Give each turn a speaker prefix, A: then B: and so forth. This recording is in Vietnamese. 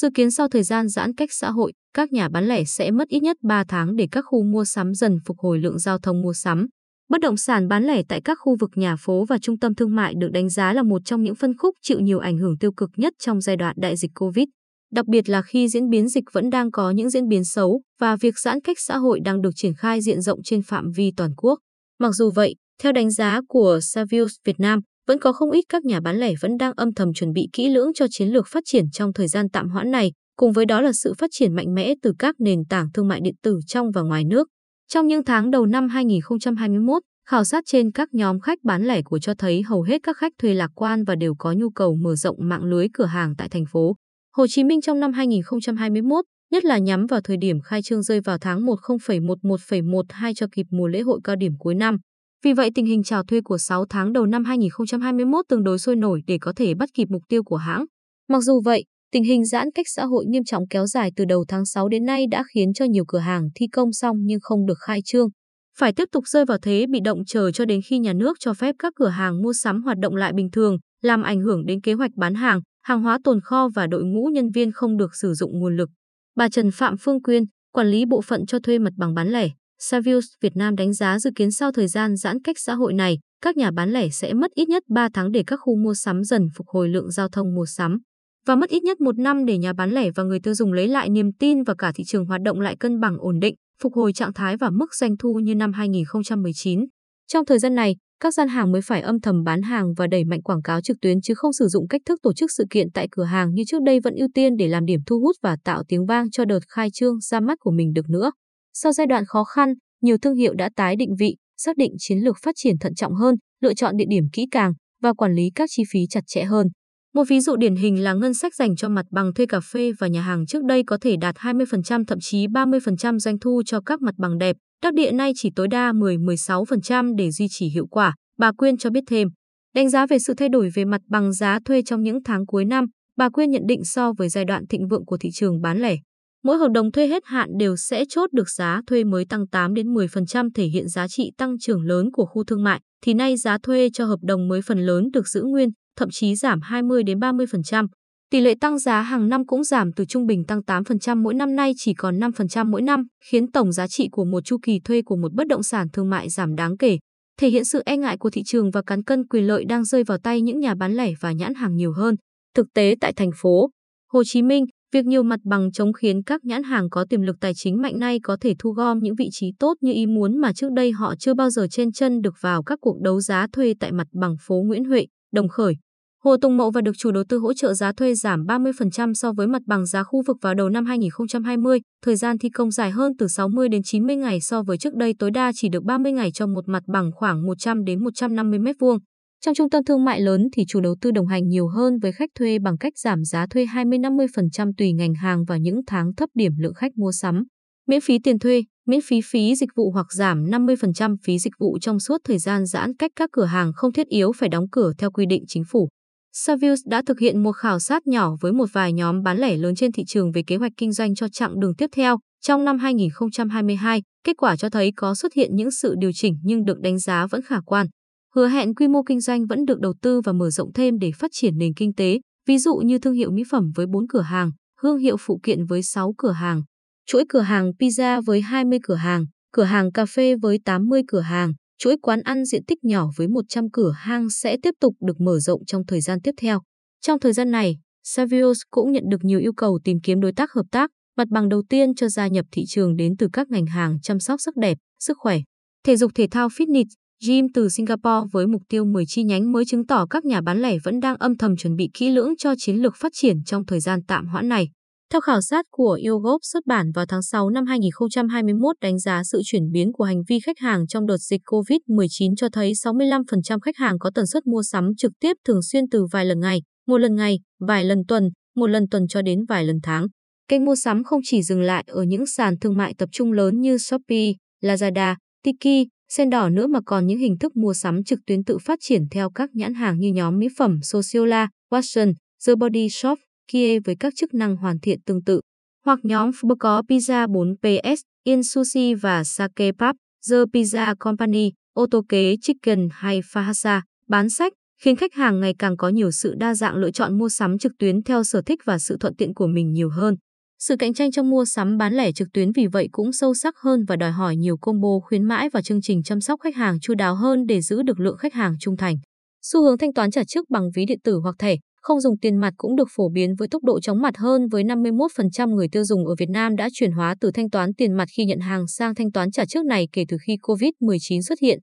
A: Dự kiến sau thời gian giãn cách xã hội, các nhà bán lẻ sẽ mất ít nhất 3 tháng để các khu mua sắm dần phục hồi lượng giao thông mua sắm. Bất động sản bán lẻ tại các khu vực nhà phố và trung tâm thương mại được đánh giá là một trong những phân khúc chịu nhiều ảnh hưởng tiêu cực nhất trong giai đoạn đại dịch Covid. Đặc biệt là khi diễn biến dịch vẫn đang có những diễn biến xấu và việc giãn cách xã hội đang được triển khai diện rộng trên phạm vi toàn quốc. Mặc dù vậy, theo đánh giá của Savills Việt Nam, vẫn có không ít các nhà bán lẻ vẫn đang âm thầm chuẩn bị kỹ lưỡng cho chiến lược phát triển trong thời gian tạm hoãn này, cùng với đó là sự phát triển mạnh mẽ từ các nền tảng thương mại điện tử trong và ngoài nước. Trong những tháng đầu năm 2021, khảo sát trên các nhóm khách bán lẻ của cho thấy hầu hết các khách thuê lạc quan và đều có nhu cầu mở rộng mạng lưới cửa hàng tại thành phố. Hồ Chí Minh trong năm 2021, nhất là nhắm vào thời điểm khai trương rơi vào tháng 1 0,11,12 cho kịp mùa lễ hội cao điểm cuối năm. Vì vậy tình hình chào thuê của 6 tháng đầu năm 2021 tương đối sôi nổi để có thể bắt kịp mục tiêu của hãng. Mặc dù vậy, tình hình giãn cách xã hội nghiêm trọng kéo dài từ đầu tháng 6 đến nay đã khiến cho nhiều cửa hàng thi công xong nhưng không được khai trương. Phải tiếp tục rơi vào thế bị động chờ cho đến khi nhà nước cho phép các cửa hàng mua sắm hoạt động lại bình thường, làm ảnh hưởng đến kế hoạch bán hàng, hàng hóa tồn kho và đội ngũ nhân viên không được sử dụng nguồn lực. Bà Trần Phạm Phương Quyên, quản lý bộ phận cho thuê mặt bằng bán lẻ, Savills Việt Nam đánh giá dự kiến sau thời gian giãn cách xã hội này, các nhà bán lẻ sẽ mất ít nhất 3 tháng để các khu mua sắm dần phục hồi lượng giao thông mua sắm và mất ít nhất một năm để nhà bán lẻ và người tiêu dùng lấy lại niềm tin và cả thị trường hoạt động lại cân bằng ổn định, phục hồi trạng thái và mức doanh thu như năm 2019. Trong thời gian này, các gian hàng mới phải âm thầm bán hàng và đẩy mạnh quảng cáo trực tuyến chứ không sử dụng cách thức tổ chức sự kiện tại cửa hàng như trước đây vẫn ưu tiên để làm điểm thu hút và tạo tiếng vang cho đợt khai trương ra mắt của mình được nữa. Sau giai đoạn khó khăn, nhiều thương hiệu đã tái định vị, xác định chiến lược phát triển thận trọng hơn, lựa chọn địa điểm kỹ càng và quản lý các chi phí chặt chẽ hơn. Một ví dụ điển hình là ngân sách dành cho mặt bằng thuê cà phê và nhà hàng trước đây có thể đạt 20% thậm chí 30% doanh thu cho các mặt bằng đẹp, đắc địa nay chỉ tối đa 10-16% để duy trì hiệu quả, bà Quyên cho biết thêm. Đánh giá về sự thay đổi về mặt bằng giá thuê trong những tháng cuối năm, bà Quyên nhận định so với giai đoạn thịnh vượng của thị trường bán lẻ, Mỗi hợp đồng thuê hết hạn đều sẽ chốt được giá thuê mới tăng 8 đến 10% thể hiện giá trị tăng trưởng lớn của khu thương mại, thì nay giá thuê cho hợp đồng mới phần lớn được giữ nguyên, thậm chí giảm 20 đến 30%. Tỷ lệ tăng giá hàng năm cũng giảm từ trung bình tăng 8% mỗi năm nay chỉ còn 5% mỗi năm, khiến tổng giá trị của một chu kỳ thuê của một bất động sản thương mại giảm đáng kể, thể hiện sự e ngại của thị trường và cán cân quyền lợi đang rơi vào tay những nhà bán lẻ và nhãn hàng nhiều hơn. Thực tế tại thành phố Hồ Chí Minh, Việc nhiều mặt bằng chống khiến các nhãn hàng có tiềm lực tài chính mạnh nay có thể thu gom những vị trí tốt như ý muốn mà trước đây họ chưa bao giờ trên chân được vào các cuộc đấu giá thuê tại mặt bằng phố Nguyễn Huệ, Đồng Khởi. Hồ Tùng Mậu và được chủ đầu tư hỗ trợ giá thuê giảm 30% so với mặt bằng giá khu vực vào đầu năm 2020, thời gian thi công dài hơn từ 60 đến 90 ngày so với trước đây tối đa chỉ được 30 ngày cho một mặt bằng khoảng 100 đến 150 m2. Trong trung tâm thương mại lớn thì chủ đầu tư đồng hành nhiều hơn với khách thuê bằng cách giảm giá thuê 20-50% tùy ngành hàng vào những tháng thấp điểm lượng khách mua sắm. Miễn phí tiền thuê, miễn phí phí dịch vụ hoặc giảm 50% phí dịch vụ trong suốt thời gian giãn cách các cửa hàng không thiết yếu phải đóng cửa theo quy định chính phủ. Savills đã thực hiện một khảo sát nhỏ với một vài nhóm bán lẻ lớn trên thị trường về kế hoạch kinh doanh cho chặng đường tiếp theo. Trong năm 2022, kết quả cho thấy có xuất hiện những sự điều chỉnh nhưng được đánh giá vẫn khả quan hứa hẹn quy mô kinh doanh vẫn được đầu tư và mở rộng thêm để phát triển nền kinh tế, ví dụ như thương hiệu mỹ phẩm với 4 cửa hàng, hương hiệu phụ kiện với 6 cửa hàng, chuỗi cửa hàng pizza với 20 cửa hàng, cửa hàng cà phê với 80 cửa hàng, chuỗi quán ăn diện tích nhỏ với 100 cửa hàng sẽ tiếp tục được mở rộng trong thời gian tiếp theo. Trong thời gian này, Savios cũng nhận được nhiều yêu cầu tìm kiếm đối tác hợp tác, mặt bằng đầu tiên cho gia nhập thị trường đến từ các ngành hàng chăm sóc sắc đẹp, sức khỏe, thể dục thể thao fitness, Jim từ Singapore với mục tiêu 10 chi nhánh mới chứng tỏ các nhà bán lẻ vẫn đang âm thầm chuẩn bị kỹ lưỡng cho chiến lược phát triển trong thời gian tạm hoãn này. Theo khảo sát của YouGov xuất bản vào tháng 6 năm 2021 đánh giá sự chuyển biến của hành vi khách hàng trong đợt dịch COVID-19 cho thấy 65% khách hàng có tần suất mua sắm trực tiếp thường xuyên từ vài lần ngày, một lần ngày, vài lần tuần, một lần tuần cho đến vài lần tháng. Kênh mua sắm không chỉ dừng lại ở những sàn thương mại tập trung lớn như Shopee, Lazada, Tiki, sen đỏ nữa mà còn những hình thức mua sắm trực tuyến tự phát triển theo các nhãn hàng như nhóm mỹ phẩm Sociola, Watson, The Body Shop, Kia với các chức năng hoàn thiện tương tự, hoặc nhóm Food có Pizza 4PS, In Sushi và Sake Pub, The Pizza Company, ô tô kế Chicken hay Fahasa, bán sách, khiến khách hàng ngày càng có nhiều sự đa dạng lựa chọn mua sắm trực tuyến theo sở thích và sự thuận tiện của mình nhiều hơn. Sự cạnh tranh trong mua sắm bán lẻ trực tuyến vì vậy cũng sâu sắc hơn và đòi hỏi nhiều combo khuyến mãi và chương trình chăm sóc khách hàng chu đáo hơn để giữ được lượng khách hàng trung thành. Xu hướng thanh toán trả trước bằng ví điện tử hoặc thẻ, không dùng tiền mặt cũng được phổ biến với tốc độ chóng mặt hơn với 51% người tiêu dùng ở Việt Nam đã chuyển hóa từ thanh toán tiền mặt khi nhận hàng sang thanh toán trả trước này kể từ khi COVID-19 xuất hiện.